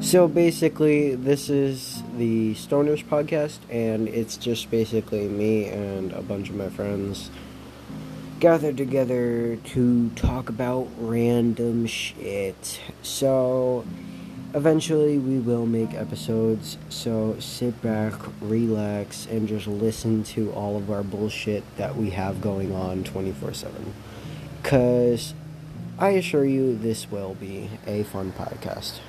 So basically, this is the Stoners podcast, and it's just basically me and a bunch of my friends gathered together to talk about random shit. So eventually, we will make episodes. So sit back, relax, and just listen to all of our bullshit that we have going on 24 7. Because I assure you, this will be a fun podcast.